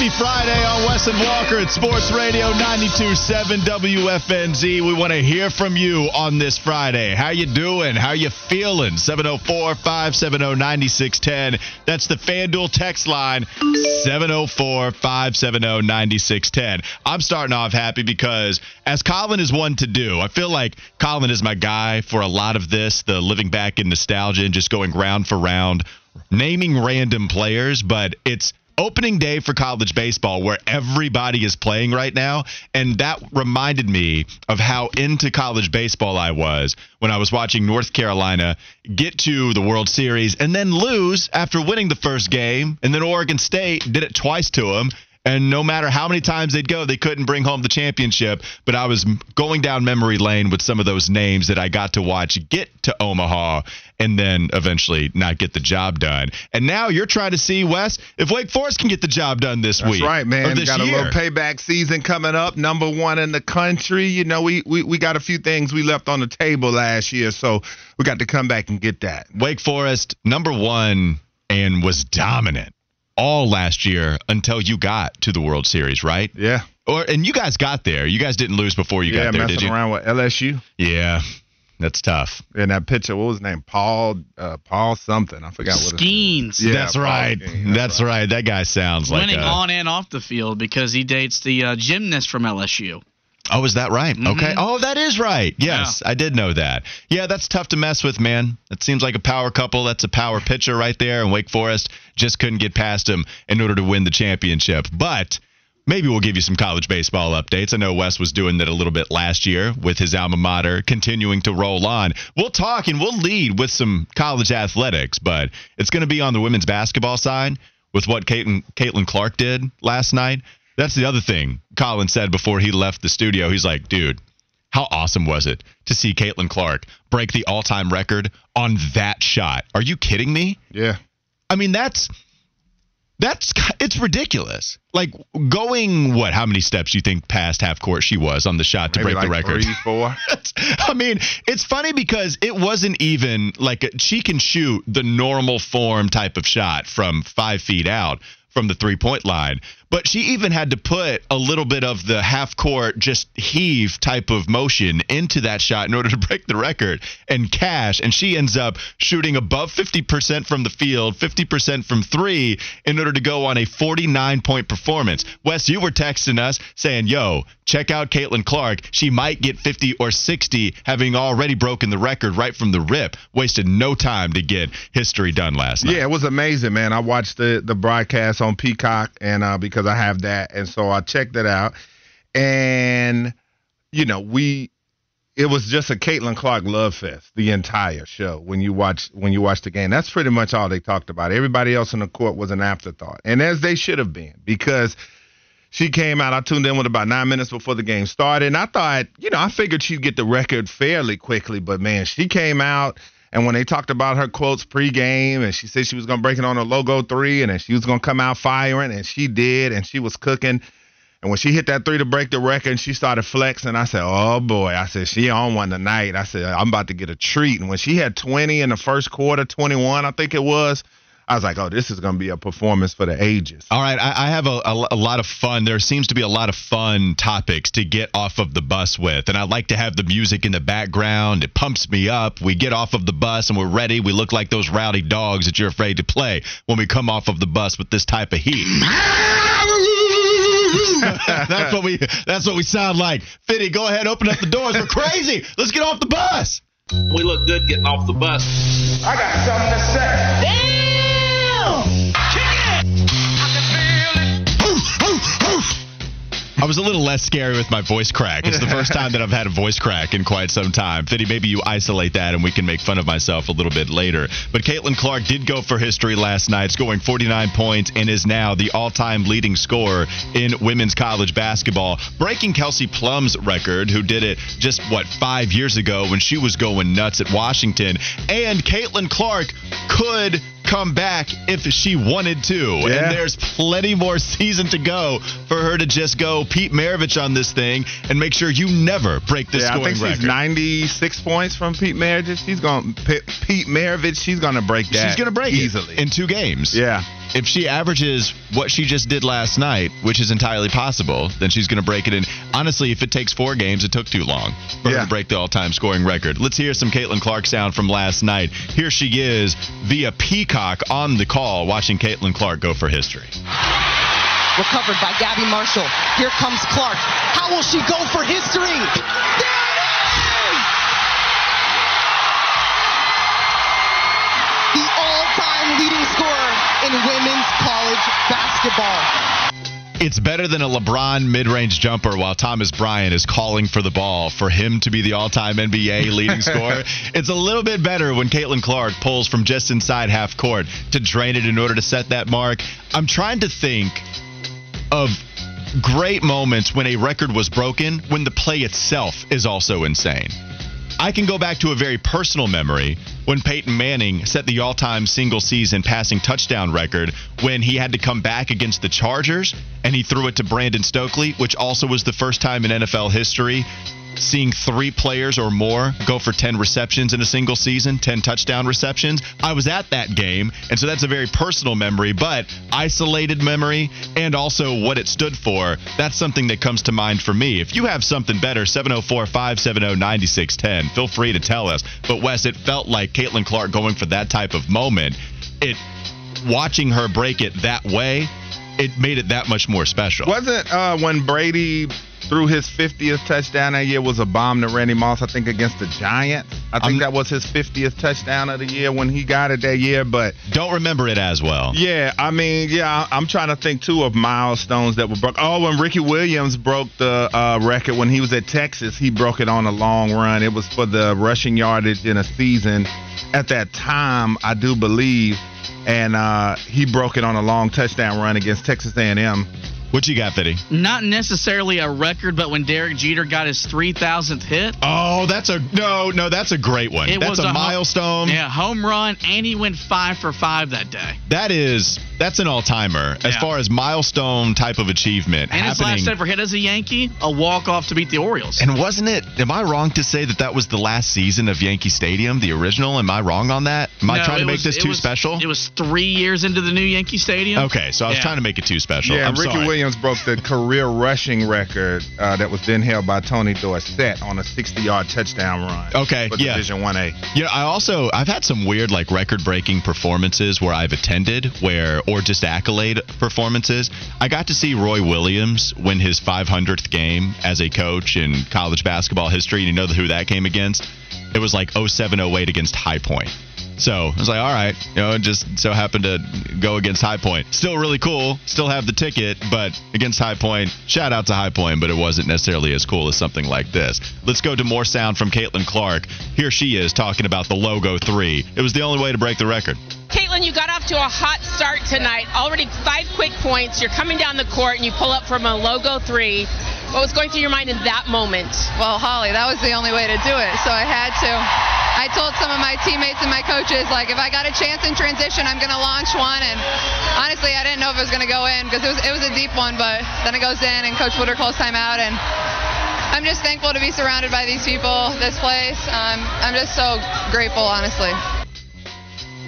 Happy Friday on Wes and Walker at Sports Radio 92.7 WFNZ. We want to hear from you on this Friday. How you doing? How you feeling? 704-570-9610. That's the FanDuel text line, 704-570-9610. I'm starting off happy because as Colin is one to do, I feel like Colin is my guy for a lot of this, the living back in nostalgia and just going round for round, naming random players, but it's opening day for college baseball where everybody is playing right now. And that reminded me of how into college baseball I was when I was watching North Carolina get to the World Series and then lose after winning the first game. And then Oregon State did it twice to them. And no matter how many times they'd go, they couldn't bring home the championship. But I was going down memory lane with some of those names that I got to watch get to Omaha and then eventually not get the job done. And now you're trying to see, Wes, if Wake Forest can get the job done this week. That's week. right, man. this got year. a little payback season coming up. Number one in the country. You know, we, we we got a few things we left on the table last year, so we got to come back and get that. Wake Forest, number one, and was dominant all last year until you got to the World Series, right? Yeah. Or and you guys got there. You guys didn't lose before you yeah, got there, messing did you? around with LSU. Yeah. That's tough. And that pitcher, what was his name? Paul uh, Paul something. I forgot what Skenes. Yeah, that's Paul right. Skenes, That's, that's right. That guy sounds like Winning on and off the field because he dates the uh, gymnast from LSU. Oh, is that right? Mm-hmm. Okay. Oh, that is right. Yes, I did know that. Yeah, that's tough to mess with, man. That seems like a power couple. That's a power pitcher right there, and Wake Forest just couldn't get past him in order to win the championship. But maybe we'll give you some college baseball updates. I know Wes was doing that a little bit last year with his alma mater continuing to roll on. We'll talk and we'll lead with some college athletics, but it's going to be on the women's basketball side with what Caitlin, Caitlin Clark did last night. That's the other thing Colin said before he left the studio. He's like, dude, how awesome was it to see Caitlin Clark break the all time record on that shot? Are you kidding me? Yeah. I mean, that's that's it's ridiculous. Like going what? How many steps you think past half court she was on the shot to Maybe break like the record? Three, four. I mean, it's funny because it wasn't even like a, she can shoot the normal form type of shot from five feet out from the three point line. But she even had to put a little bit of the half court, just heave type of motion into that shot in order to break the record and cash. And she ends up shooting above 50% from the field, 50% from three in order to go on a 49 point performance. Wes, you were texting us saying, yo, check out Caitlin Clark. She might get 50 or 60, having already broken the record right from the rip. Wasted no time to get history done last night. Yeah, it was amazing, man. I watched the the broadcast on Peacock, and uh, because I have that, and so I checked it out, and you know, we it was just a Caitlin Clark love fest the entire show when you watch when you watch the game. That's pretty much all they talked about. Everybody else in the court was an afterthought, and as they should have been because. She came out. I tuned in with about nine minutes before the game started, and I thought, you know, I figured she'd get the record fairly quickly. But man, she came out, and when they talked about her quotes pregame, and she said she was going to break it on a logo three, and she was going to come out firing, and she did, and she was cooking. And when she hit that three to break the record, she started flexing. I said, "Oh boy!" I said, "She on one tonight." I said, "I'm about to get a treat." And when she had 20 in the first quarter, 21, I think it was, I was like, "Oh, this is going to be a performance for the ages." All right, I, I have a, a, a lot of fun. There seems to be a lot of fun topics to get off of the bus with, and I like to have the music in the background. It pumps me up. We get off of the bus and we're ready. We look like those rowdy dogs that you're afraid to play when we come off of the bus with this type of heat. that's what we. That's what we sound like. Fitty, go ahead, open up the doors. We're crazy. Let's get off the bus. We look good getting off the bus. I got something to say. I was a little less scary with my voice crack. It's the first time that I've had a voice crack in quite some time. Fitty, maybe you isolate that and we can make fun of myself a little bit later. But Caitlin Clark did go for history last night, scoring 49 points and is now the all-time leading scorer in women's college basketball, breaking Kelsey Plum's record, who did it just, what, five years ago when she was going nuts at Washington. And Caitlin Clark could come back if she wanted to. Yeah. And there's plenty more season to go for her to just go Pete Maravich on this thing and make sure you never break this Yeah, I scoring think she's record. 96 points from Pete Maravich. She's going Pete Maravich. She's going to break that. She's going to break easily in two games. Yeah. If she averages what she just did last night, which is entirely possible, then she's going to break it in. Honestly, if it takes four games, it took too long for her to break the all-time scoring record. Let's hear some Caitlin Clark sound from last night. Here she is via Peacock on the call, watching Caitlin Clark go for history. Recovered by Gabby Marshall. Here comes Clark. How will she go for history? There it is! The all-time leading scorer in women's college basketball. It's better than a LeBron mid-range jumper while Thomas Bryant is calling for the ball for him to be the all-time NBA leading scorer. It's a little bit better when Caitlin Clark pulls from just inside half court to drain it in order to set that mark. I'm trying to think of great moments when a record was broken when the play itself is also insane. I can go back to a very personal memory when Peyton Manning set the all time single season passing touchdown record when he had to come back against the Chargers and he threw it to Brandon Stokley, which also was the first time in NFL history seeing three players or more go for 10 receptions in a single season, 10 touchdown receptions. I was at that game, and so that's a very personal memory, but isolated memory and also what it stood for. That's something that comes to mind for me. If you have something better, 704 570 9610, feel free to tell us. But Wes, it felt like Caitlin Clark going for that type of moment. It watching her break it that way, it made it that much more special. Wasn't uh, when Brady threw his 50th touchdown that year was a bomb to Randy Moss, I think, against the Giants. I think I'm- that was his 50th touchdown of the year when he got it that year. But Don't remember it as well. yeah, I mean, yeah, I'm trying to think too of milestones that were broke. Oh, when Ricky Williams broke the uh, record when he was at Texas, he broke it on a long run. It was for the rushing yardage in a season. At that time, I do believe, and uh, he broke it on a long touchdown run against Texas A&M. What you got, Fitty? Not necessarily a record, but when Derek Jeter got his 3,000th hit, Oh, that's a no, no, that's a great one. It that's was a, a home- milestone. yeah, home run, and he went five for five that day. That is that's an all timer as far as milestone type of achievement And his happening. last ever hit as a Yankee, a walk off to beat the Orioles. and wasn't it? Am I wrong to say that that was the last season of Yankee Stadium, the original? Am I wrong on that? Am I trying to make was- this too was- special? It was three years into the new Yankee Stadium. okay, so I was Yeah. trying to make it too special. Yeah, I'm Ricky sorry. Williams broke the career rushing record uh, that was then held by Tony Dorsett on a 60-yard touchdown run. Okay, for yeah. Division One A. Yeah, I also I've had some weird like record breaking performances where I've attended where or just accolade performances. I got to see Roy Williams win his 500th game as a coach in college basketball history. And you know who that came against? It was like 0708 against High Point. So I was like, all right, you know, just so happened to go against High Point. Still really cool. Still have the ticket, but against High Point, shout out to High Point, but it wasn't necessarily as cool as something like this. Let's go to more sound from Caitlin Clark. Here she is talking about the logo three. It was the only way to break the record. Caitlin, you got off to a hot start tonight. Already five quick points. You're coming down the court and you pull up from a logo three. What was going through your mind in that moment? Well, Holly, that was the only way to do it, so I had to. I told some of my teammates and my coaches, like, if I got a chance in transition, I'm going to launch one. And honestly, I didn't know if it was going to go in because it was, it was a deep one, but then it goes in, and Coach Woodard calls timeout. And I'm just thankful to be surrounded by these people, this place. Um, I'm just so grateful, honestly.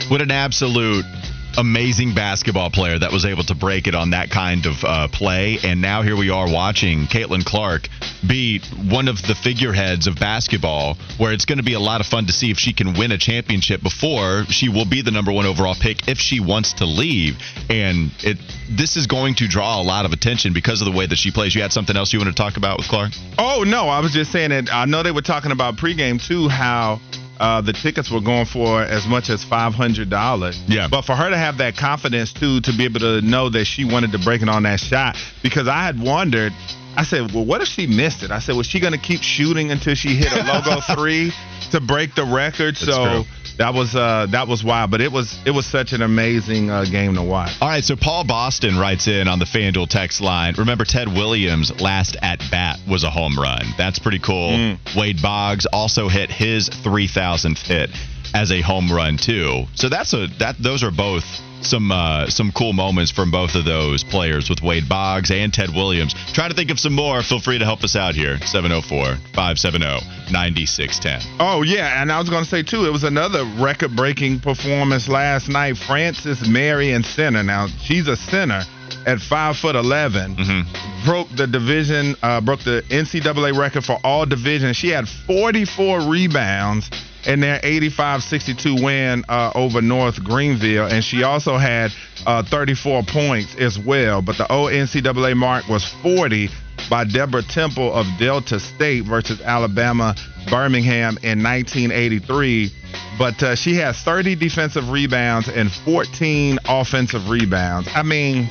What an absolute amazing basketball player that was able to break it on that kind of uh, play. And now here we are watching Caitlin Clark be one of the figureheads of basketball, where it's going to be a lot of fun to see if she can win a championship before she will be the number one overall pick if she wants to leave. And it this is going to draw a lot of attention because of the way that she plays. You had something else you want to talk about with Clark? Oh no, I was just saying that I know they were talking about pregame too, how uh, the tickets were going for as much as five hundred dollars. Yeah. But for her to have that confidence too, to be able to know that she wanted to break it on that shot, because I had wondered. I said, well, what if she missed it? I said, was she going to keep shooting until she hit a logo three to break the record? That's so true. that was uh, that was wild, but it was it was such an amazing uh, game to watch. All right, so Paul Boston writes in on the FanDuel text line. Remember, Ted Williams' last at bat was a home run. That's pretty cool. Mm. Wade Boggs also hit his 3,000th hit. As a home run too. So that's a that those are both some uh, some cool moments from both of those players with Wade Boggs and Ted Williams. Trying to think of some more. Feel free to help us out here. 704-570-9610. Oh yeah, and I was going to say too, it was another record-breaking performance last night. Francis Marion center. Now she's a center at five foot 11 Mm-hmm. broke the division, uh, broke the NCAA record for all divisions. She had 44 rebounds in their 85-62 win uh, over North Greenville, and she also had uh, 34 points as well. But the old NCAA mark was 40 by Deborah Temple of Delta State versus Alabama Birmingham in 1983. But uh, she has 30 defensive rebounds and 14 offensive rebounds. I mean,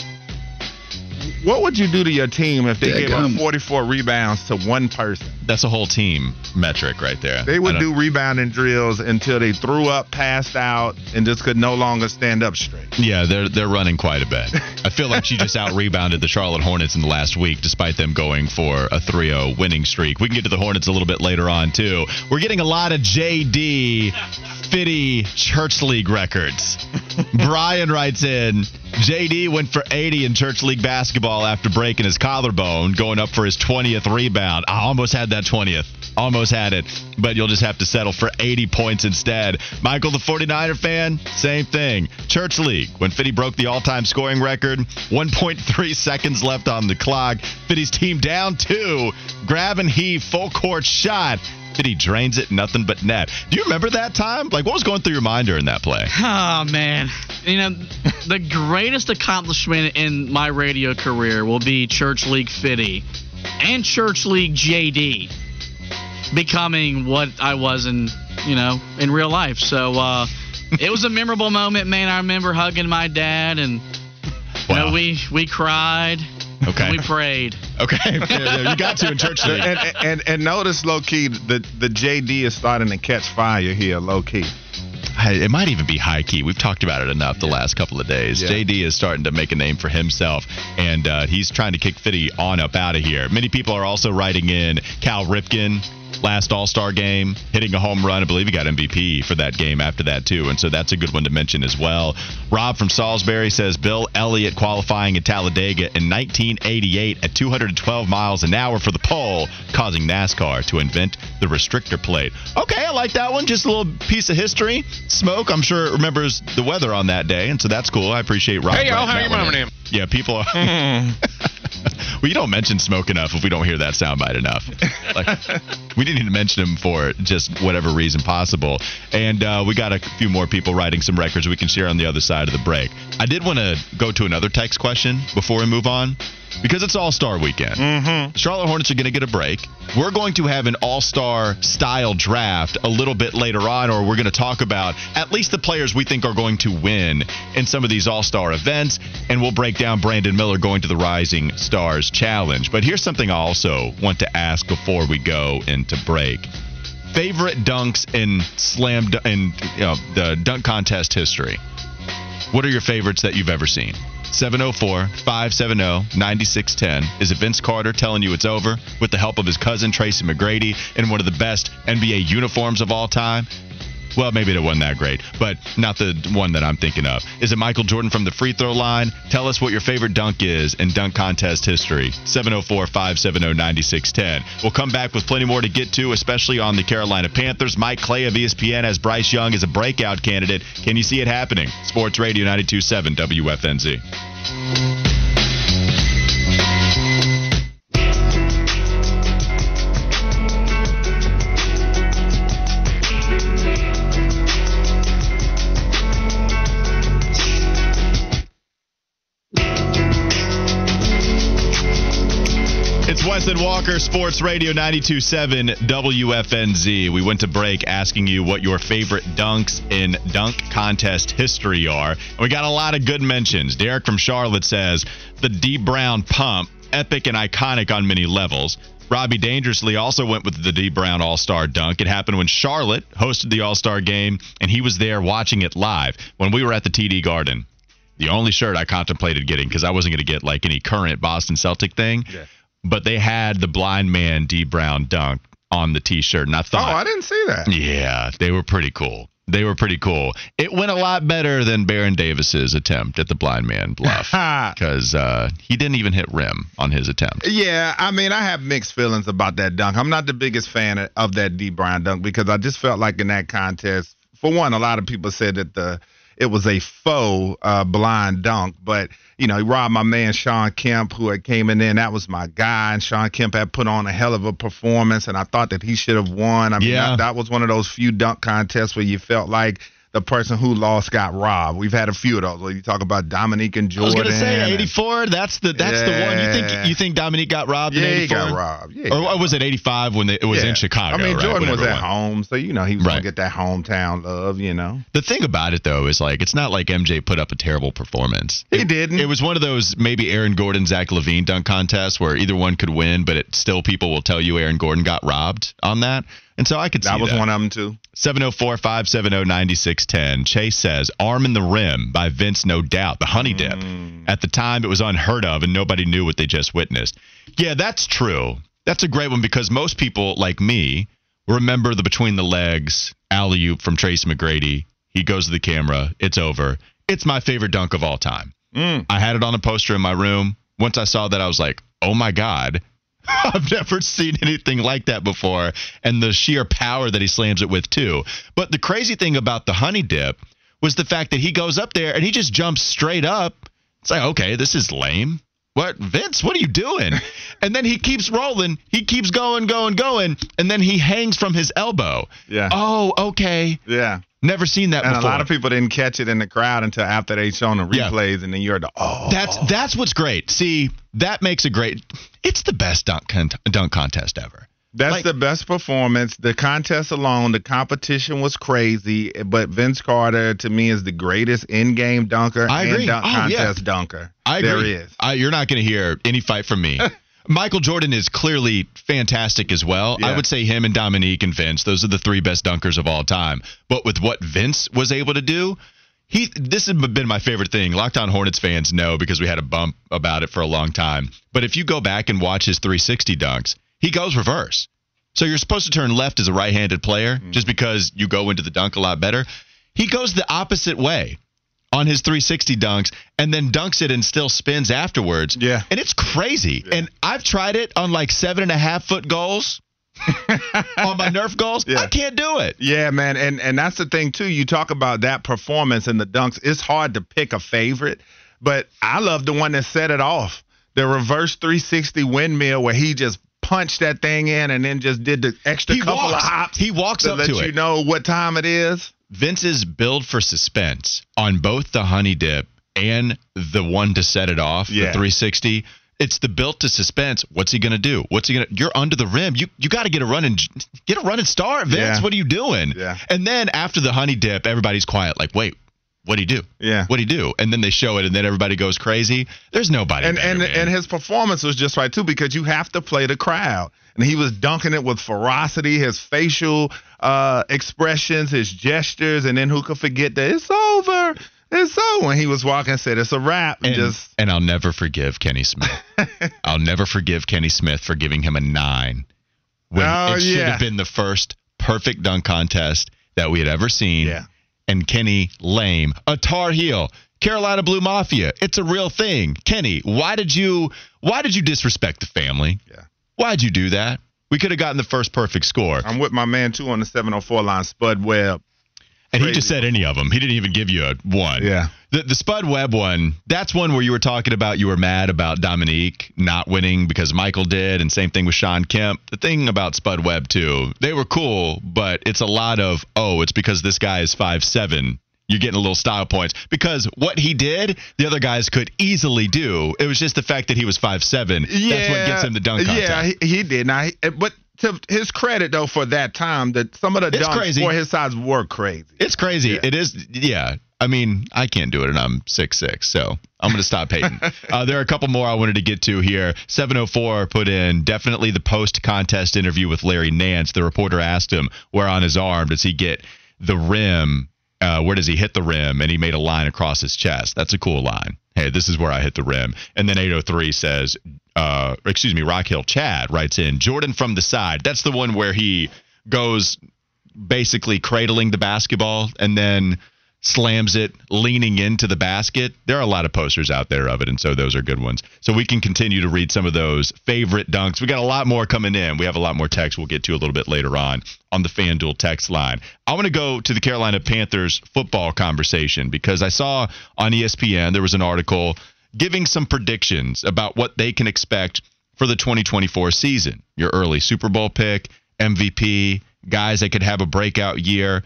what would you do to your team if they Yeah, gave up 44 rebounds to one person? That's a whole team metric right there. They would do rebounding drills until they threw up, passed out, and just could no longer stand up straight. Yeah, they're they're running quite a bit. I feel like she just out rebounded the Charlotte Hornets in the last week, despite them going for a 3-0 winning streak. We can get to the Hornets a little bit later on too. We're getting a lot of JD Fitty Church League records. Brian writes in. JD went for 80 in church league basketball after breaking his collarbone, going up for his 20th rebound. I almost had that 20th. Almost had it, but you'll just have to settle for 80 points instead. Michael, the 49er fan, same thing. Church League, when Fitty broke the all time scoring record, 1.3 seconds left on the clock. Fitty's team down two. Grab and heave, full court shot. Fitty drains it, nothing but net. Do you remember that time? Like, what was going through your mind during that play? Oh man, you know, the greatest accomplishment in my radio career will be Church League Fitty and Church League JD becoming what I was in, you know, in real life. So uh, it was a memorable moment, man. I remember hugging my dad, and you know, we we cried, Okay. we prayed. Okay, yeah, yeah, you got to in church league. and, and and notice low key the the JD is starting to catch fire here, low key. It might even be high key. We've talked about it enough the last couple of days. Yeah. JD is starting to make a name for himself, and uh, he's trying to kick Fitty on up out of here. Many people are also writing in Cal Ripken. Last All Star game, hitting a home run. I believe he got MVP for that game after that, too. And so that's a good one to mention as well. Rob from Salisbury says Bill Elliott qualifying at Talladega in 1988 at 212 miles an hour for the pole, causing NASCAR to invent the restrictor plate. Okay, I like that one. Just a little piece of history. Smoke, I'm sure, it remembers the weather on that day, and so that's cool. I appreciate Rob. Hey, y'all, how that your one mama in. name? Yeah, people are. you don't mention smoke enough if we don't hear that soundbite enough. Like, we didn't even mention him for just whatever reason possible. And uh, we got a few more people writing some records we can share on the other side of the break. I did want to go to another text question before we move on because it's All Star weekend. Mm-hmm. Charlotte Hornets are going to get a break. We're going to have an All Star style draft a little bit later on, or we're going to talk about at least the players we think are going to win in some of these All Star events, and we'll break down Brandon Miller going to the Rising Stars Challenge. But here's something I also want to ask before we go into break. Favorite dunks in slam in you know, the dunk contest history. What are your favorites that you've ever seen? 704 570 9610. Is it Vince Carter telling you it's over with the help of his cousin Tracy McGrady in one of the best NBA uniforms of all time? Well, maybe it wasn't that great, but not the one that I'm thinking of. Is it Michael Jordan from the free throw line? Tell us what your favorite dunk is in dunk contest history. 704 570 9610. We'll come back with plenty more to get to, especially on the Carolina Panthers. Mike Clay of ESPN has Bryce Young as a breakout candidate. Can you see it happening? Sports Radio 927 WFNZ. Wes and Walker, Sports Radio 92.7 WFNZ. We went to break asking you what your favorite dunks in dunk contest history are. And we got a lot of good mentions. Derek from Charlotte says the Dee Brown pump, epic and iconic on many levels. Robbie Dangerously also went with the Dee Brown All Star dunk. It happened when Charlotte hosted the All Star game, and he was there watching it live when we were at the TD Garden. The only shirt I contemplated getting because I wasn't going to get like any current Boston Celtic thing, but they had the blind man Dee Brown dunk on the T-shirt, and I thought, Oh, I didn't see that. yeah, they were pretty cool. They were pretty cool. It went a lot better than Baron Davis's attempt at the blind man bluff because uh, he didn't even hit rim on his attempt. Yeah, I mean, I have mixed feelings about that dunk. I'm not the biggest fan of- that Dee Brown dunk because I just felt like in that contest, for one, a lot of people said that the it was a faux uh, blind dunk, but you know, he robbed my man Shawn Kemp, who had came in there, and that was my guy. And Shawn Kemp had put on a hell of a performance, and I thought that he should have won. I mean, Yeah. that, that was one of those few dunk contests where you felt like the person who lost got robbed. We've had a few of those you talk about Dominique and Jordan. I was gonna say 84. That's the that's the one. You think you think Dominique got robbed in Yeah, 84? he got robbed. Yeah, or was it 85 when they, it was Yeah. in Chicago? I mean, right, Jordan was at home, so you know he was Right. gonna get that hometown love. You know, The thing about it though is like it's not like MJ put up a terrible performance. he It- didn't. It was one of those maybe Aaron Gordon, Zach LaVine dunk contests where either one could win, but it still people will tell you Aaron Gordon got robbed on that. And so I could see that was that. one of them too. 704 570 9610. Chase says, Arm in the Rim by Vince No Doubt, the honey dip. Mm. At the time, it was unheard of and nobody knew what they just witnessed. Yeah, that's true. That's a great one because most people, like me, remember the between the legs alley oop from Tracy McGrady. He goes to the camera. It's over. It's my favorite dunk of all time. Mm. I had it on a poster in my room. Once I saw that, I was like, oh my God. I've never seen anything like that before. And the sheer power that he slams it with, too. But the crazy thing about the honey dip was the fact that he goes up there and he just jumps straight up. It's like, okay, this is lame. What, Vince, what are you doing? and then he keeps rolling. He keeps going, going, going. And then he hangs from his elbow. Yeah. Oh, okay. Yeah, Never seen that and before. a lot of people didn't catch it in the crowd until after they shown the Yeah. replays, and then you heard the oh. That's that's what's great. See, that makes a great. It's the best dunk con- dunk contest ever. That's like- the best performance. The contest alone, the competition was crazy, but Vince Carter to me is the greatest in-game dunker I agree. and dunk Oh, yeah. contest dunker. I agree. is. I, you're not going to hear any fight from me. Michael Jordan is clearly fantastic as well. I would say him and Dominique and Vince, those are the three best dunkers of all time. But with what Vince was able to do, he this has been my favorite thing. Locked on Hornets fans know because we had a bump about it for a long time. But if you go back and watch his 360 dunks, he goes reverse. So you're supposed to turn left as a right-handed player Mm. just because you go into the dunk a lot better. He goes the opposite way on his 360 dunks and then dunks it and still spins afterwards. Yeah. And it's crazy. And I've tried it on like seven and a half foot goals on my Nerf goals. Yeah. I can't do it. Yeah, man, and and that's the thing too. You talk about that performance and the dunks. It's hard to pick a favorite, but I love the one that set it off. The reverse 360 windmill where he just punched that thing in and then just did the extra He couple walks. of hops. He walks to up let to you it. know what time it is. Vince's build for suspense on both the honey dip and the one to set it off, the Yeah. 360. It's the built to suspense. What's he gonna do? What's he gonna? You're under the rim. You you got to get a running get a running start, Vince. Yeah. What are you doing? Yeah. And then after the honey dip, everybody's quiet. Like, wait, what do you do? Yeah. What do you do? And then they show it, and then everybody goes crazy. There's nobody. and better, and man. and his performance was just right too because you have to play the crowd and he was dunking it with ferocity his facial uh expressions his gestures and then who could forget that it's over it's over when he was walking and said it's a wrap and, and, just and I'll never forgive Kenny Smith. I'll never forgive Kenny Smith for giving him a nine when Oh, it should yeah. have been the first perfect dunk contest that we had ever seen. Yeah. And Kenny lame, a Tar Heel, Carolina Blue Mafia. It's a real thing. Kenny, why did you why did you disrespect the family? Yeah. Why'd you do that? We could have gotten the first perfect score. i'm with my man too on the 704 line spud webb And he just said any of them. He didn't even give you a one. Yeah. The, the Spud Webb one, that's one where you were talking about you were mad about Dominique not winning because Michael did, and same thing with Shawn Kemp. The thing about Spud Webb, too, they were cool, but it's a lot of, oh, it's because this guy is five seven. You're getting a little style points because what he did, the other guys could easily do. It was just the fact that he was five seven. Yeah, That's what gets him the dunk contest. yeah he, he did now he, but to his credit though for that time that some of the It's dunks crazy. for his size were crazy It's crazy. Yeah. It is. Yeah. I mean, I can't do it, and I'm six six, so I'm going to stop hating. uh, there are a couple more I wanted to get to here. 704 put in definitely the post contest interview with Larry Nance. The reporter asked him where on his arm does he get the rim. Uh, where does he hit the rim? And he made a line across his chest. That's a cool line. Hey, this is where I hit the rim. And then 803 says, uh, excuse me, Rock Hill Chad writes in Jordan from the side. That's the one where he goes basically cradling the basketball and then slams it leaning into the basket. There are a lot of posters out there of it, and so those are good ones. So we can continue to read some of those favorite dunks. We got a lot more coming in. We have a lot more text we'll get to a little bit later on on the FanDuel text line. I want to go to the Carolina Panthers football conversation because I saw on ESPN there was an article giving some predictions about what they can expect for the 2024 season. Your early Super Bowl pick, MVP, guys that could have a breakout year.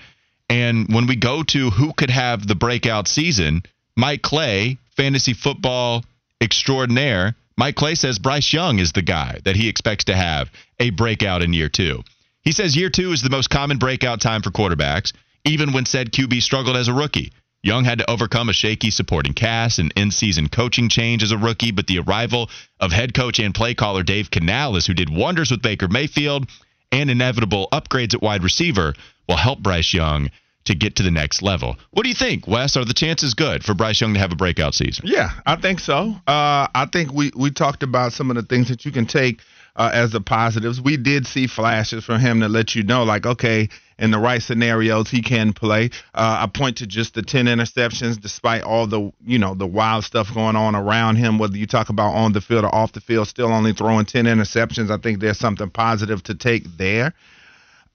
And when we go to who could have the breakout season, Mike Clay, fantasy football extraordinaire, Mike Clay says Bryce Young is the guy that he expects to have a breakout in year two. He says year two is the most common breakout time for quarterbacks, even when said QB struggled as a rookie. Young had to overcome a shaky supporting cast and in season coaching change as a rookie, but the arrival of head coach and play caller Dave Canales, who did wonders with Baker Mayfield, and inevitable upgrades at wide receiver will help Bryce Young to get to the next level. What do you think, Wes? Are the chances good for Bryce Young to have a breakout season? Yeah, I think so. Uh, I think we, we talked about some of the things that you can take uh, as the positives. We did see flashes from him to let you know, like, okay, in the right scenarios, he can play. Uh, I point to just the 10 interceptions, despite all the, you know, the wild stuff going on around him, whether you talk about on the field or off the field, still only throwing 10 interceptions. I think there's something positive to take there.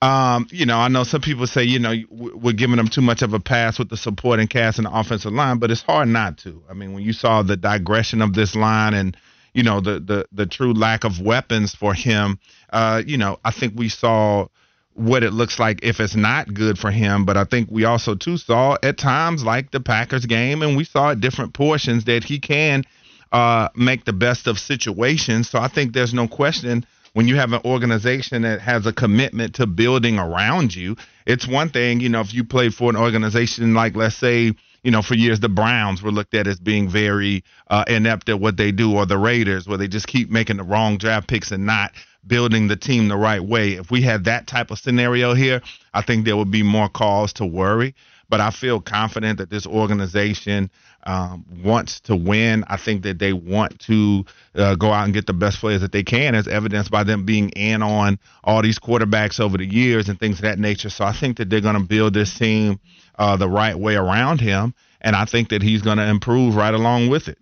Um, you know, I know some people say, you know, we're giving them too much of a pass with the supporting cast and the offensive line, but it's hard not to. I mean, when you saw the digression of this line and, you know, the the the true lack of weapons for him, uh, you know, I think we saw what it looks like if it's not good for him. But I think we also too saw at times like the Packers game, and we saw at different portions that he can uh, make the best of situations. So I think there's no question when you have an organization that has a commitment to building around you, it's one thing, you know, if you play for an organization like, let's say, you know, for years the Browns were looked at as being very uh, inept at what they do, or the Raiders, where they just keep making the wrong draft picks and not building the team the right way. If we had that type of scenario here, I think there would be more cause to worry. But I feel confident that this organization um, wants to win. I think that they want to uh, go out and get the best players that they can, as evidenced by them being in on all these quarterbacks over the years and things of that nature. So I think that they're going to build this team uh, the right way around him, and I think that he's going to improve right along with it.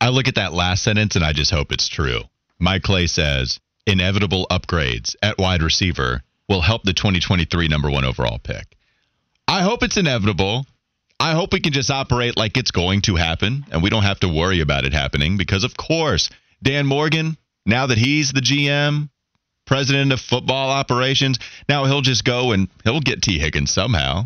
I look at that last sentence and I just hope it's true. Mike Clay says inevitable upgrades at wide receiver will help the 2023 number one overall pick. I hope it's inevitable. I hope we can just operate like it's going to happen and we don't have to worry about it happening because, of course, Dan Morgan, now that he's the GM, president of football operations, now he'll just go and he'll get Tee Higgins somehow.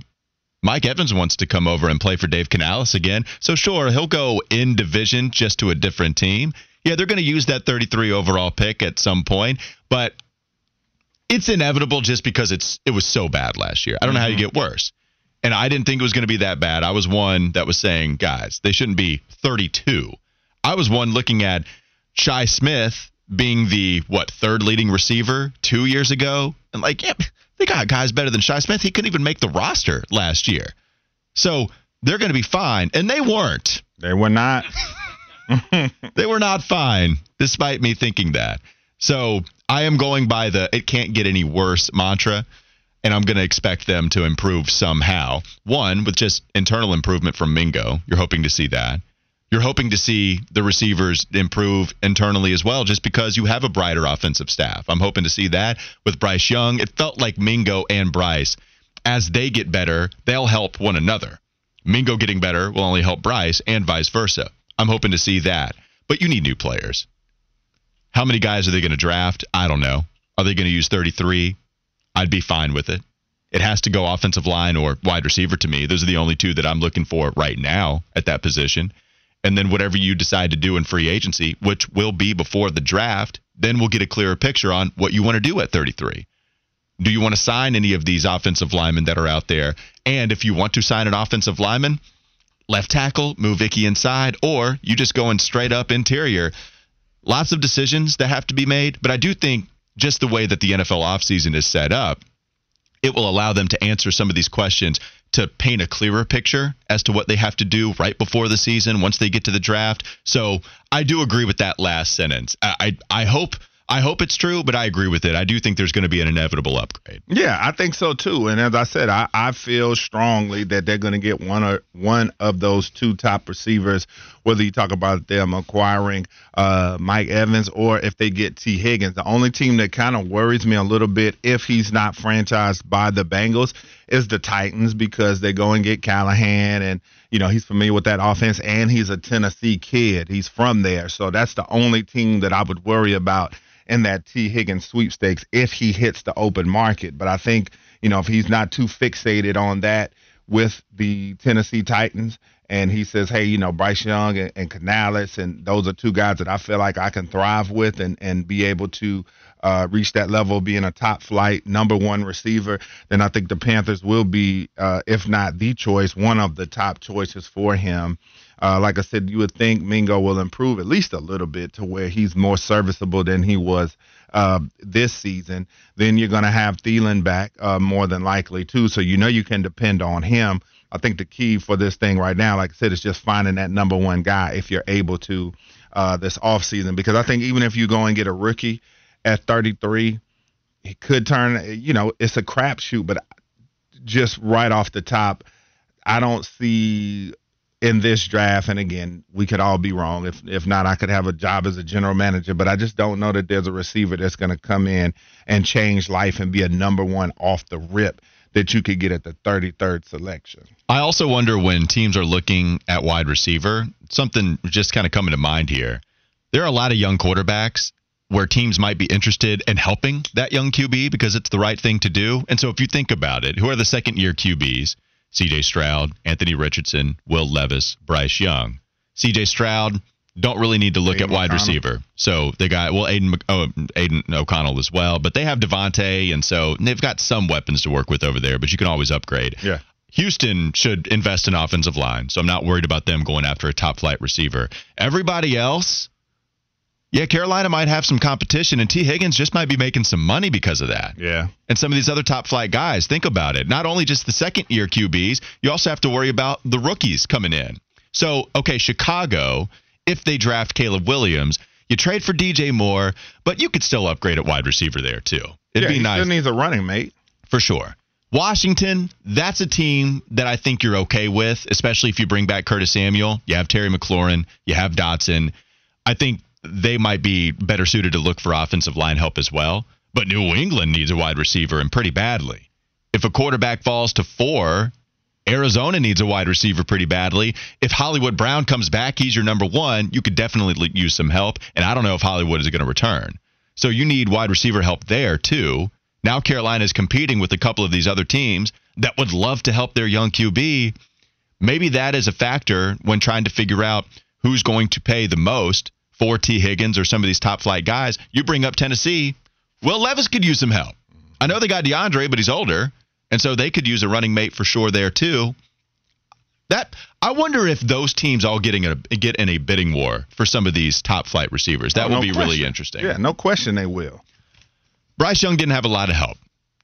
Mike Evans wants to come over and play for Dave Canales again. So, sure, he'll go in division just to a different team. Yeah, they're going to use that 33 overall pick at some point, but it's inevitable just because it's it was so bad last year. I don't know how you mm-hmm. get worse and I didn't think it was going to be that bad. I was one that was saying, guys, they shouldn't be 32. I was one looking at Shi Smith being the what third leading receiver two years ago, and like, yeah, they got guys better than Shi Smith. He couldn't even make the roster last year, so they're going to be fine, and they weren't. They were not. they were not fine, despite me thinking that. So I am going by the "it can't get any worse" mantra and I'm going to expect them to improve somehow. One, with just internal improvement from Mingo. You're hoping to see that. You're hoping to see the receivers improve internally as well, just because you have a brighter offensive staff. I'm hoping to see that with Bryce Young. It felt like Mingo and Bryce, as they get better, they'll help one another. Mingo getting better will only help Bryce and vice versa. I'm hoping to see that. But you need new players. How many guys are they going to draft? I don't know. Are they going to use 33? I'd be fine with it. It has to go offensive line or wide receiver to me. Those are the only two that I'm looking for right now at that position. And then whatever you decide to do in free agency, which will be before the draft, then we'll get a clearer picture on what you want to do at 33. Do you want to sign any of these offensive linemen that are out there? And if you want to sign an offensive lineman, left tackle, move Ickey inside, or you just going straight up interior. Lots of decisions that have to be made, but I do think just the way that the NFL offseason is set up, it will allow them to answer some of these questions to paint a clearer picture as to what they have to do right before the season once they get to the draft. So I do agree with that last sentence. I I, I hope I hope it's true, but I agree with it. I do think there's going to be an inevitable upgrade. Yeah, I think so too. And as I said, I, I feel strongly that they're going to get one or one of those two top receivers. Whether you talk about them acquiring uh, Mike Evans or if they get Tee Higgins, the only team that kind of worries me a little bit if he's not franchised by the Bengals is the Titans because they go and get Callahan and you know he's familiar with that offense and he's a Tennessee kid. He's from there, so that's the only team that I would worry about in that Tee Higgins sweepstakes if he hits the open market. But I think, you know, if he's not too fixated on that with the Tennessee Titans and he says, hey, you know, Bryce Young and, and Canales, and those are two guys that I feel like I can thrive with and, and be able to uh, reach that level of being a top flight number one receiver, then I think the Panthers will be, uh, if not the choice, one of the top choices for him. Uh, like I said, you would think Mingo will improve at least a little bit to where he's more serviceable than he was uh, this season. Then you're going to have Thielen back uh, more than likely too, so you know you can depend on him. I think the key for this thing right now, like I said, is just finding that number one guy if you're able to uh, this offseason. Because I think even if you go and get a rookie at 33, he could turn. You know, it's a crapshoot, but just right off the top, I don't see in this draft, and again, we could all be wrong. If if not, I could have a job as a general manager, but I just don't know that there's a receiver that's going to come in and change life and be a number one off the rip that you could get at the 33rd selection. I also wonder when teams are looking at wide receiver, something just kind of coming to mind here. There are a lot of young quarterbacks where teams might be interested in helping that young QB because it's the right thing to do. And so if you think about it, who are the second year QBs? CJ Stroud, Anthony Richardson, Will Levis, Bryce Young. CJ Stroud don't really need to look Aidan at wide O'Connell. receiver. So they got well Aidan Mc- oh, Aidan O'Connell as well, but they have Davante, and so they've got some weapons to work with over there. But you can always upgrade. Yeah. Houston should invest in offensive line, so I'm not worried about them going after a top flight receiver. Everybody else, yeah, Carolina might have some competition, and Tee Higgins just might be making some money because of that Yeah. and some of these other top flight guys. Think about it. Not only just the second year QBs, you also have to worry about the rookies coming in. So, okay, Chicago, if they draft Caleb Williams, you trade for DJ Moore, but you could still upgrade at wide receiver there too. It'd yeah, be nice still needs a running mate. for sure. Washington, that's a team that I think you're okay with, especially if you bring back Curtis Samuel. You have Terry McLaurin, you have Dotson. I think they might be better suited to look for offensive line help as well. But New England needs a wide receiver and pretty badly. If a quarterback falls to four, Arizona needs a wide receiver pretty badly. If Hollywood Brown comes back, he's your number one. You could definitely use some help. And I don't know if Hollywood is going to return. So you need wide receiver help there too. Now Carolina is competing with a couple of these other teams that would love to help their young QB. Maybe that is a factor when trying to figure out who's going to pay the most for Tee Higgins or some of these top flight guys. You bring up Tennessee. Will Levis could use some help. I know they got DeAndre, but he's older, and so they could use a running mate for sure there too. That I wonder if those teams all getting a get in a bidding war for some of these top flight receivers. That Oh, would no be really interesting. Yeah, no question they will. Bryce Young didn't have a lot of help.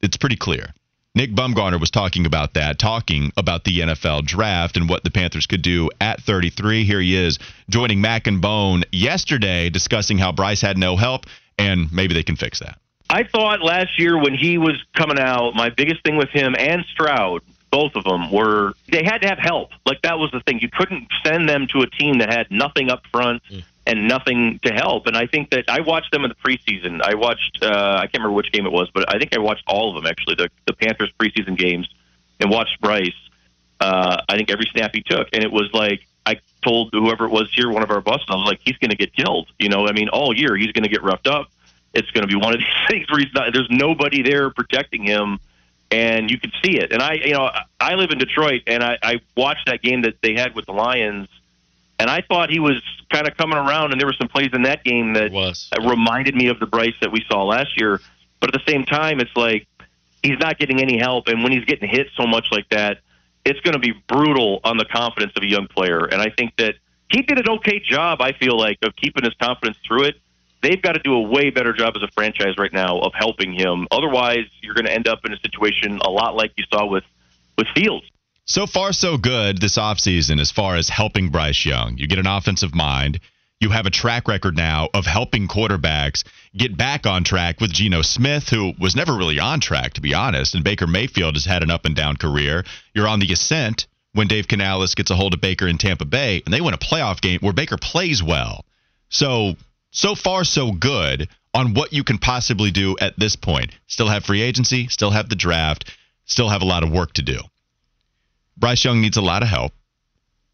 It's pretty clear. Nick Baumgardner was talking about that, talking about the NFL draft and what the Panthers could do at 33. Here he is joining Mac and Bone yesterday discussing how Bryce had no help and maybe they can fix that. I thought last year when he was coming out, my biggest thing with him and Stroud, both of them, were they had to have help. Like that was the thing. You couldn't send them to a team that had nothing up front mm. And nothing to help. And I think that I watched them in the preseason. I watched uh, I can't remember which game it was, but I think I watched all of them actually, the the Panthers preseason games, and watched Bryce. Uh, I think every snap he took, and it was like I told whoever it was here, one of our bosses, I was like, he's going to get killed. You know, I mean, all year he's going to get roughed up it's going to be one of these things where he's not. There's nobody there protecting him, and you can see it. And I, you know, I live in Detroit, and I, I watched that game that they had with the Lions, and I thought he was kind of coming around. And there were some plays in that game that was. that reminded me of the Bryce that we saw last year. But at the same time, it's like he's not getting any help, and when he's getting hit so much like that, it's going to be brutal on the confidence of a young player. And I think that he did an okay job. I feel like of keeping his confidence through it they've got to do a way better job as a franchise right now of helping him. Otherwise, you're going to end up in a situation a lot like you saw with with Fields. So far, so good this offseason as far as helping Bryce Young. You get an offensive mind. You have a track record now of helping quarterbacks get back on track with Geno Smith, who was never really on track, to be honest. And Baker Mayfield has had an up and down career. You're on the ascent when Dave Canales gets a hold of Baker in Tampa Bay, and they win a playoff game where Baker plays well. So, so far, so good on what you can possibly do at this point. Still have free agency, still have the draft, still have a lot of work to do. Bryce Young needs a lot of help.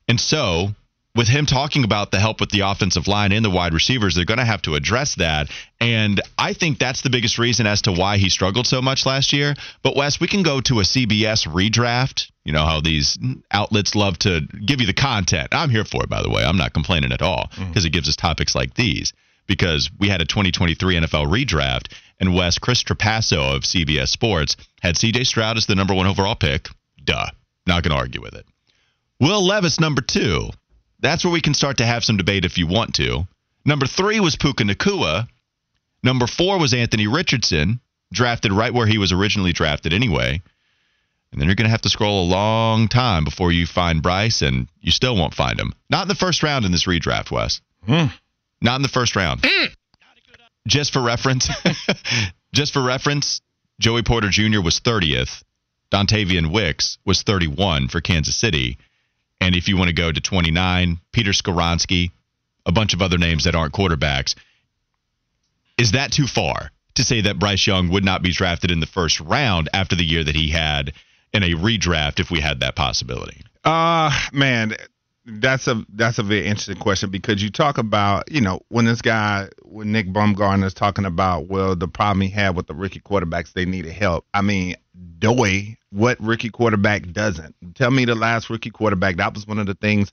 And so, with him talking about the help with the offensive line and the wide receivers, they're going to have to address that. And I think that's the biggest reason as to why he struggled so much last year. But, Wes, we can go to a CBS redraft. You know how these outlets love to give you the content. I'm here for it, by the way. I'm not complaining at all because mm-hmm. it gives us topics like these. Because we had a 2023 NFL redraft, and Wes Chris Trapasso of CBS Sports had CJ Stroud as the number one overall pick. Duh. Not going to argue with it. Will Levis, number two. That's where we can start to have some debate if you want to. Number three was Puka Nacua. Number four was Anthony Richardson, drafted right where he was originally drafted anyway. And then you're going to have to scroll a long time before you find Bryce, and you still won't find him. Not in the first round in this redraft, Wes. Mm. Not in the first round. Mm. Just for reference, just for reference, Joey Porter Jr. was 30th. Dontayvion Wicks was 31 for Kansas City. And if you want to go to 29, Peter Skoronski, a bunch of other names that aren't quarterbacks. Is that too far to say that Bryce Young would not be drafted in the first round after the year that he had in a redraft if we had that possibility? Uh man, that's a that's a very interesting question because you talk about you know when this guy when Nick Baumgardner is talking about well the problem he had with the rookie quarterbacks they needed help. I mean, Doy what rookie quarterback doesn't. Tell me the last rookie quarterback. That was one of the things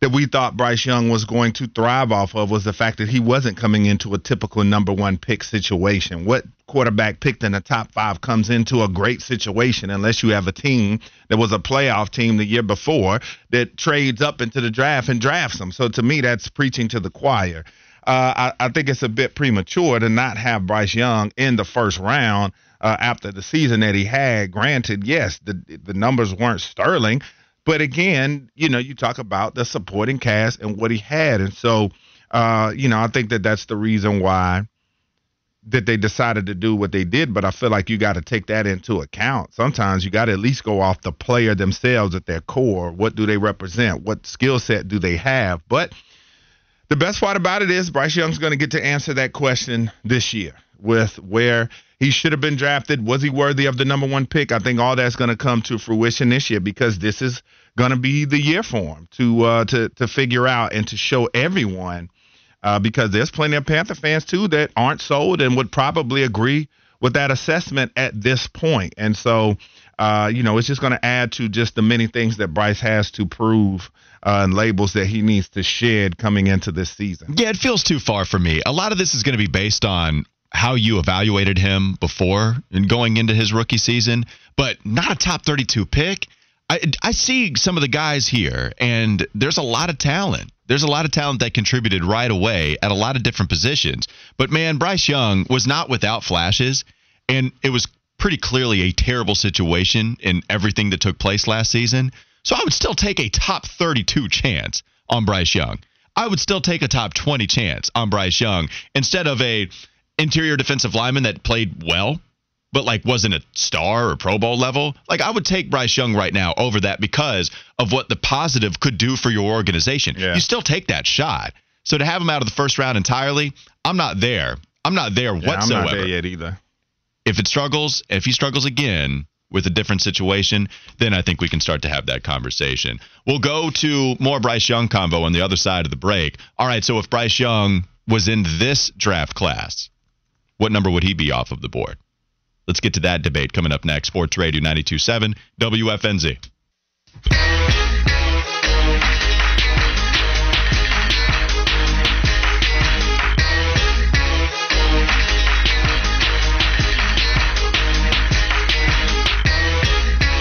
that we thought Bryce Young was going to thrive off of was the fact that he wasn't coming into a typical number one pick situation. What quarterback picked in the top five comes into a great situation unless you have a team that was a playoff team the year before that trades up into the draft and drafts them. So to me, that's preaching to the choir. Uh, I, I think it's a bit premature to not have Bryce Young in the first round uh, after the season that he had. Granted, yes, the the numbers weren't sterling, but again, you know, you talk about the supporting cast and what he had, and so, uh, you know, I think that that's the reason why that they decided to do what they did. But I feel like you got to take that into account. Sometimes you got to at least go off the player themselves at their core. What do they represent? What skill set do they have? But the best part about it is Bryce Young's going to get to answer that question this year with where he should have been drafted. Was he worthy of the number one pick? I think all that's going to come to fruition this year because this is going to be the year for him to uh, to to figure out and to show everyone. Uh, because there's plenty of Panther fans too that aren't sold and would probably agree with that assessment at this point. And so, uh, you know, it's just going to add to just the many things that Bryce has to prove uh, and labels that he needs to shed coming into this season. Yeah, it feels too far for me. A lot of this is going to be based on how you evaluated him before and going into his rookie season, but not a top 32 pick. I, I see some of the guys here, and there's a lot of talent. There's a lot of talent that contributed right away at a lot of different positions. But man, Bryce Young was not without flashes, and it was pretty clearly a terrible situation in everything that took place last season. So I would still take a top 32 chance on Bryce Young. I would still take a top 20 chance on Bryce Young instead of a interior defensive lineman that played well, but like wasn't a star or Pro Bowl level, like I would take Bryce Young right now over that because of what the positive could do for your organization. Yeah. You still take that shot. So to have him out of the first round entirely, I'm not there. I'm not there yeah, whatsoever. I'm not there yet either. If it struggles, if he struggles again with a different situation, then I think we can start to have that conversation. We'll go to more Bryce Young combo on the other side of the break. All right, so if Bryce Young was in this draft class, what number would he be off of the board? Let's get to that debate coming up next. Sports Radio 927 WFNZ.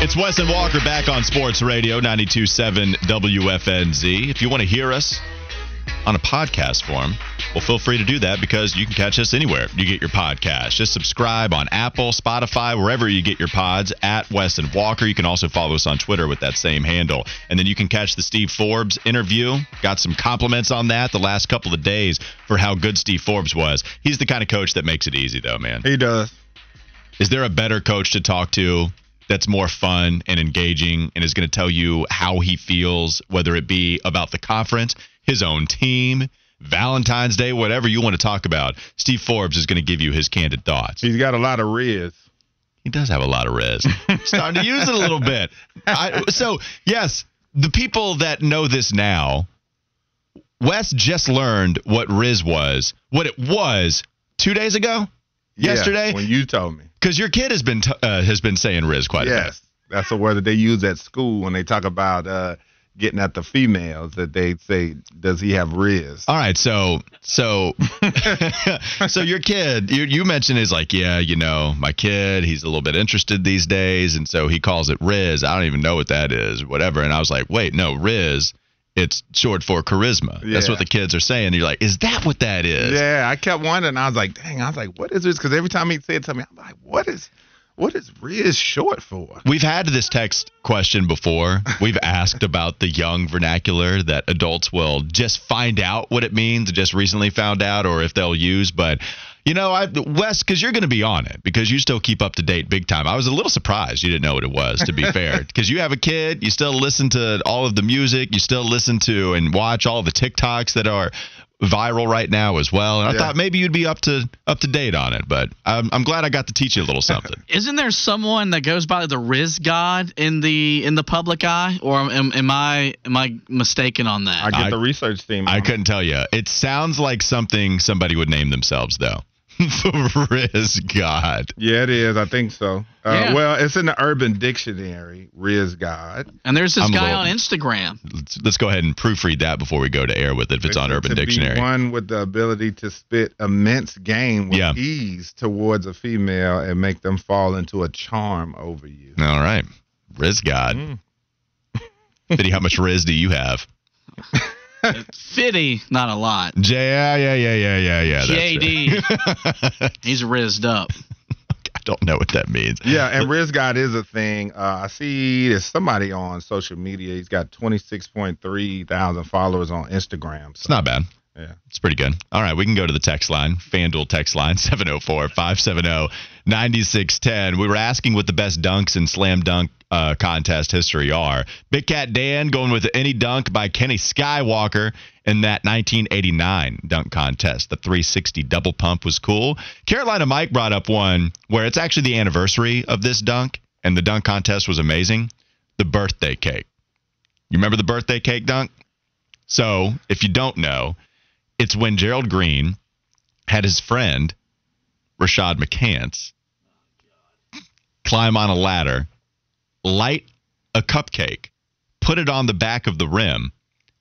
It's Wes and Walker back on Sports Radio 927 WFNZ. If you want to hear us on a podcast form, Well, feel free to do that because you can catch us anywhere you get your podcast. Just subscribe on Apple, Spotify, wherever you get your pods at Wes and Walker. You can also follow us on Twitter with that same handle. And then you can catch the Steve Forbes interview. Got some compliments on that the last couple of days for how good Steve Forbes was. He's the kind of coach that makes it easy, though, man. He does. Is there a better coach to talk to that's more fun and engaging and is going to tell you how he feels, whether it be about the conference, his own team, Valentine's Day, whatever you want to talk about? Steve Forbes is going to give you his candid thoughts. He's got a lot of riz. He does have a lot of res. Starting to use it a little bit. I, so, yes, the people that know this now, Wes just learned what Riz was, what it was two days ago, Yeah, yesterday, when you told me. because your kid has been t- uh, has been saying Riz quite a bit. Yes, that's a word that they use at school when they talk about uh, getting at the females. That they say, "Does he have riz?" All right, so so so your kid, you you mentioned is like, yeah, you know, my kid, he's a little bit interested these days, and so he calls it Riz. I don't even know what that is, whatever. And I was like, wait, no, Riz, it's short for charisma. That's what the kids are saying. And you're like, is that what that is? Yeah, I kept wondering. I was like, "Dang!" I was like, "What is this?" Because every time he said it to me, I'm like, "What is, what is riz short for?" We've had this text question before. We've asked about the young vernacular that adults will just find out what it means, just recently found out, or if they'll use. But, you know, I, Wes, because you're going to be on it, because you still keep up to date big time. I was a little surprised you didn't know what it was, to be fair. Because you have a kid, you still listen to all of the music, you still listen to and watch all the TikToks that are viral right now as well. And I Yeah. thought maybe you'd be up to up to date on it, but I'm, I'm glad I got to teach you a little something. Isn't there someone that goes by the Riz God in the in the public eye, or am, am I am I mistaken on that? I get I- the research team. I couldn't tell you. It sounds like something somebody would name themselves, though. the Riz God. Yeah, it is. I think so. Uh, Yeah. Well, it's in the Urban Dictionary. Riz God. and there's this I'm guy little- on Instagram. Let's, let's go ahead and proofread that before we go to air with it. If it's on Urban to be Dictionary. one with the ability to spit immense game with Yeah. ease towards a female and make them fall into a charm over you. All right, Riz God. Mm. Fitty, how much Riz do you have? Fitty, not a lot. J- yeah, yeah, yeah, yeah, yeah, yeah. JD, right. he's rizzed up. I don't know what that means. Yeah, and Riz God is a thing. Uh, I see there's somebody on social media. He's got 26.3 thousand followers on Instagram. It's not bad. Yeah. It's pretty good. All right, we can go to the text line, FanDuel text line, 704 570 9610. We were asking what the best dunks in slam dunk uh, contest history are. Big Cat Dan going with any dunk by Kenny Skywalker in that 1989 dunk contest. The 360 double pump was cool. Carolina Mike brought up one where it's actually the anniversary of this dunk, and the dunk contest was amazing. The birthday cake. You remember the birthday cake dunk? So, if you don't know, it's when Gerald Green had his friend Rashad McCants climb on a ladder, light a cupcake, put it on the back of the rim.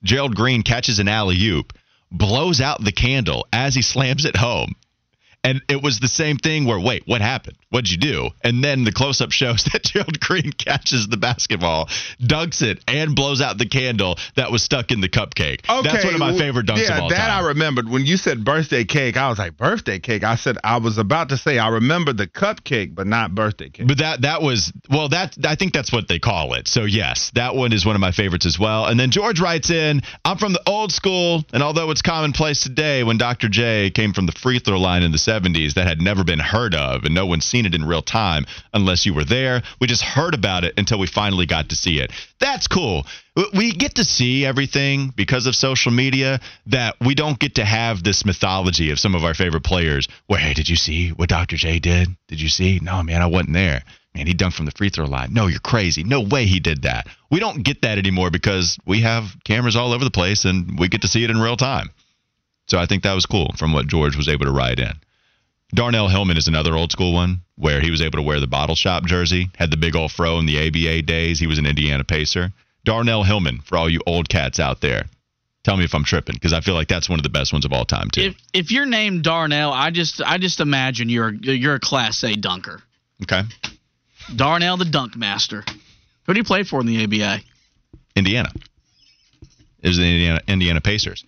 Gerald Green catches an alley oop, blows out the candle as he slams it home. And it was the same thing where, wait, what happened? What'd you do? And then the close up shows that Gerald Green catches the basketball, dunks it, and blows out the candle that was stuck in the cupcake. Okay, That's one of my favorite dunks yeah, of all that time. I remembered. When you said birthday cake, I was like, birthday cake. I said I was about to say I remember the cupcake, but not birthday cake. But that that was well that I think that's what they call it. So yes, that one is one of my favorites as well. And then George writes in, I'm from the old school, and although it's commonplace today, when Dr. J came from the free throw line in the 70s, that had never been heard of, and no one seen it in real time unless you were there. We just heard about it until we finally got to see it. That's cool. We get to see everything because of social media that we don't get to have this mythology of some of our favorite players. Where hey, did you see what Dr. J did? Did you see? No, man, I wasn't there. Man, he dunked from the free throw line. No, you're crazy. No way he did that. We don't get that anymore because we have cameras all over the place and we get to see it in real time. So I think that was cool from what George was able to write in. Darnell Hillman is another old school one where he was able to wear the bottle shop jersey, had the big old fro in the ABA days. He was an Indiana Pacer. Darnell Hillman, for all you old cats out there, tell me if I'm tripping because I feel like that's one of the best ones of all time too. If if you're named Darnell, I just I just imagine you're you're a Class A dunker. okay, Darnell, the dunk master. Who do you play for in the ABA? Indiana. It was the Indiana, Indiana Pacers.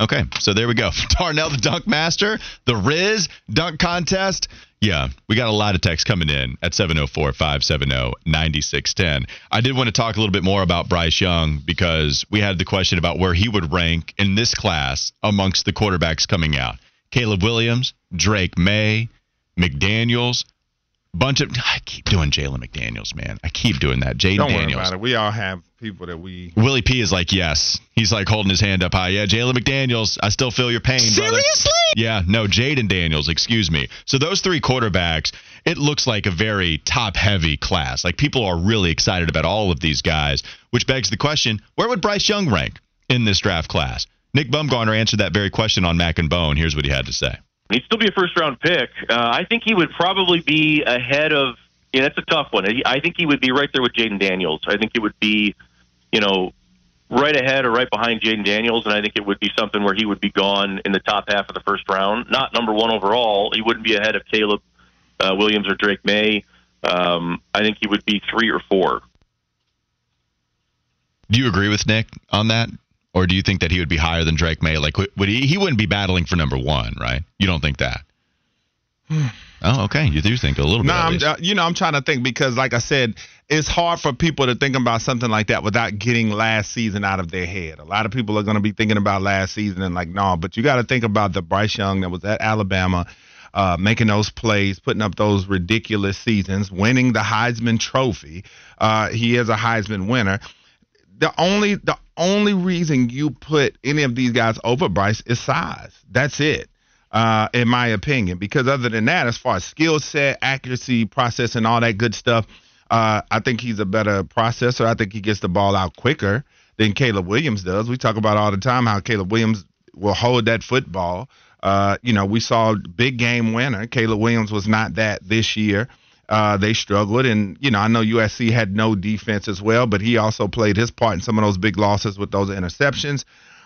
Okay, so there we go. Darnell the Dunk Master, the Riz Dunk Contest. Yeah, we got a lot of texts coming in at 704 570 9610. I did want to talk a little bit more about Bryce Young because we had the question about where he would rank in this class amongst the quarterbacks coming out. Caleb Williams, Drake Maye, McDaniels, bunch of. I keep doing Jalen McDaniels, man. I keep doing that. Jayden Don't worry about it. We all have people that we. Willie P is like, yes. He's like holding his hand up high. Yeah, Jalen McDaniels, I still feel your pain, brother. Seriously? Yeah, no, Jayden Daniels, excuse me. So those three quarterbacks, it looks like a very top heavy class. Like people are really excited about all of these guys, which begs the question, where would Bryce Young rank in this draft class? Nick Baumgardner answered that very question on Mac and Bone. Here's what he had to say. He'd still be a first round pick. Uh, I think he would probably be ahead of. Yeah, that's a tough one. I think he would be right there with Jayden Daniels. I think it would be, you know, right ahead or right behind Jayden Daniels, and I think it would be something where he would be gone in the top half of the first round. Not number one overall. He wouldn't be ahead of Caleb uh, Williams or Drake Maye. Um, I think he would be three or four. Do you agree with Nick on that? Or do you think that he would be higher than Drake Maye? Like, would he? He wouldn't be battling for number one, right? You don't think that? oh, okay. You do think a little bit. No, uh, you know, I'm trying to think because, like I said, it's hard for people to think about something like that without getting last season out of their head. A lot of people are going to be thinking about last season and like, no, but you got to think about the Bryce Young that was at Alabama, uh, making those plays, putting up those ridiculous seasons, winning the Heisman Trophy. Uh, he is a Heisman winner. The only the only reason you put any of these guys over Bryce is size. That's it uh, in my opinion. Because other than that, as far as skill set, accuracy, processing, all that good stuff, uh, I think he's a better processor. I think he gets the ball out quicker than Caleb Williams does. We talk about all the time how Caleb Williams will hold that football. Uh, you know, we saw big game winner. Caleb Williams was not that this year. Uh, they struggled, and you know I know USC had no defense as well, but he also played his part in some of those big losses with those interceptions.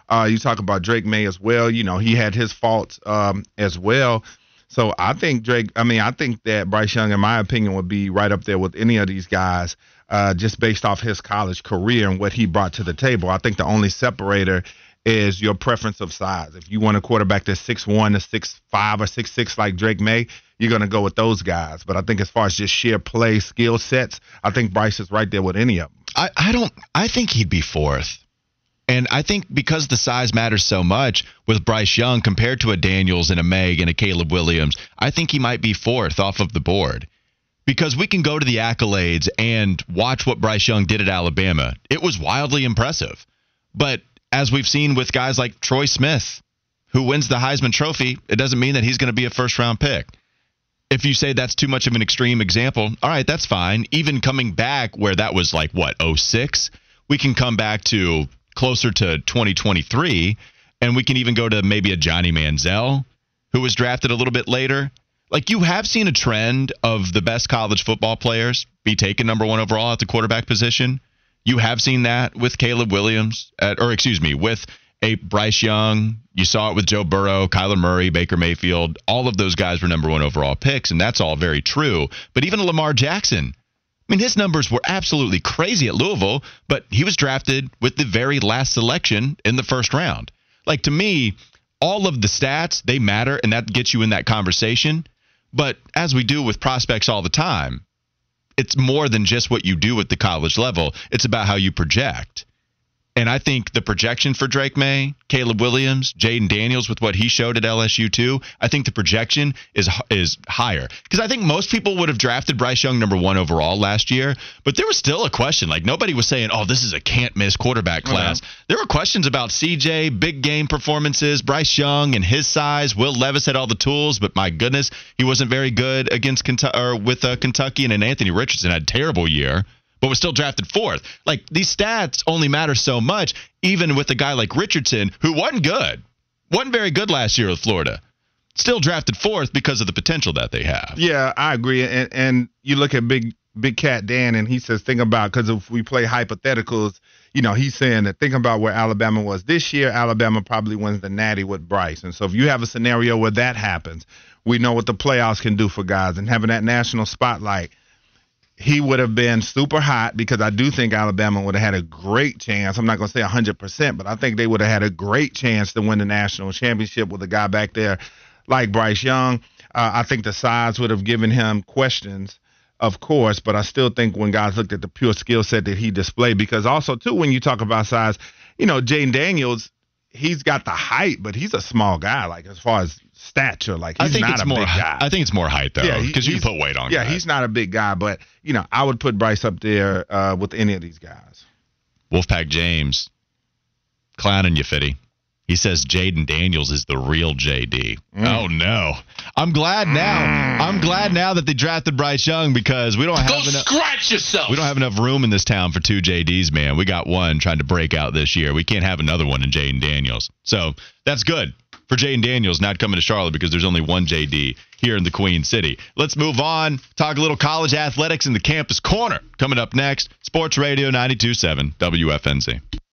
Uh, you talk about Drake Maye as well. You know, he had his faults um, as well. So I think Drake, I mean, I think that Bryce Young, in my opinion, would be right up there with any of these guys uh, just based off his college career and what he brought to the table. I think the only separator is your preference of size. If you want a quarterback that's six one to six five or six six like Drake Maye, you're gonna go with those guys. But I think as far as just sheer play skill sets, I think Bryce is right there with any of them. I, I don't. I think he'd be fourth. And I think because the size matters so much with Bryce Young compared to a Daniels and a Meg and a Caleb Williams, I think he might be fourth off of the board. Because we can go to the accolades and watch what Bryce Young did at Alabama. It was wildly impressive. But as we've seen with guys like Troy Smith, who wins the Heisman Trophy, it doesn't mean that he's going to be a first round pick. If you say that's too much of an extreme example, all right, that's fine. Even coming back where that was like, what, 06, we can come back to closer to 2023, and we can even go to maybe a Johnny Manziel, who was drafted a little bit later. Like you have seen a trend of the best college football players be taken number one overall at the quarterback position. You have seen that with Caleb Williams, at, or excuse me, with a Bryce Young. You saw it with Joe Burrow, Kyler Murray, Baker Mayfield. All of those guys were number one overall picks, and that's all very true. But even Lamar Jackson, I mean, his numbers were absolutely crazy at Louisville, but he was drafted with the very last selection in the first round. Like to me, all of the stats, they matter, and that gets you in that conversation. But as we do with prospects all the time, it's more than just what you do at the college level. It's about how you project. And I think the projection for Drake Maye, Caleb Williams, Jayden Daniels with what he showed at LSU too, I think the projection is is higher because I think most people would have drafted Bryce Young number one overall last year, but there was still a question. Like nobody was saying, "Oh, this is a can't miss quarterback class." There were questions about CJ, big game performances, Bryce Young and his size. Will Levis had all the tools, but my goodness, he wasn't very good against Kentucky or with uh, Kentucky, and then Anthony Richardson had a terrible year but was still drafted fourth. Like these stats only matter so much, even with a guy like Richardson, who wasn't good, wasn't very good last year with Florida. Still drafted fourth because of the potential that they have. Yeah, I agree. And and you look at Big Big Cat Dan, and he says, think about because if we play hypotheticals, you know, he's saying that think about where Alabama was this year. Alabama probably wins the Natty with Bryce, and so if you have a scenario where that happens, we know what the playoffs can do for guys, and having that national spotlight he would have been super hot because I do think Alabama would have had a great chance. I'm not going to say 100%, but I think they would have had a great chance to win the national championship with a guy back there like Bryce Young. Uh, I think the size would have given him questions, of course, but I still think when guys looked at the pure skill set that he displayed, because also, too, when you talk about size, you know, Jayden Daniels, he's got the height, but he's a small guy, like as far as stature. Like he's I think not it's a more. big guy. I think it's more height though, Yeah, because you he's- put weight on. Yeah, he's not a big guy, but you know, I would put Bryce up there uh, with any of these guys. Wolfpack James clowning you, Fitty. He says Jayden Daniels is the real JD. Mm. Oh no! I'm glad now. I'm glad now that they drafted Bryce Young because we don't have Go enough. scratch yourself. We don't have enough room in this town for two JDs, man. We got one trying to break out this year. We can't have another one in Jayden Daniels. So that's good for Jayden Daniels not coming to Charlotte because there's only one JD here in the Queen City. Let's move on. Talk a little college athletics in the campus corner. Coming up next, Sports Radio 92.7 WFNZ.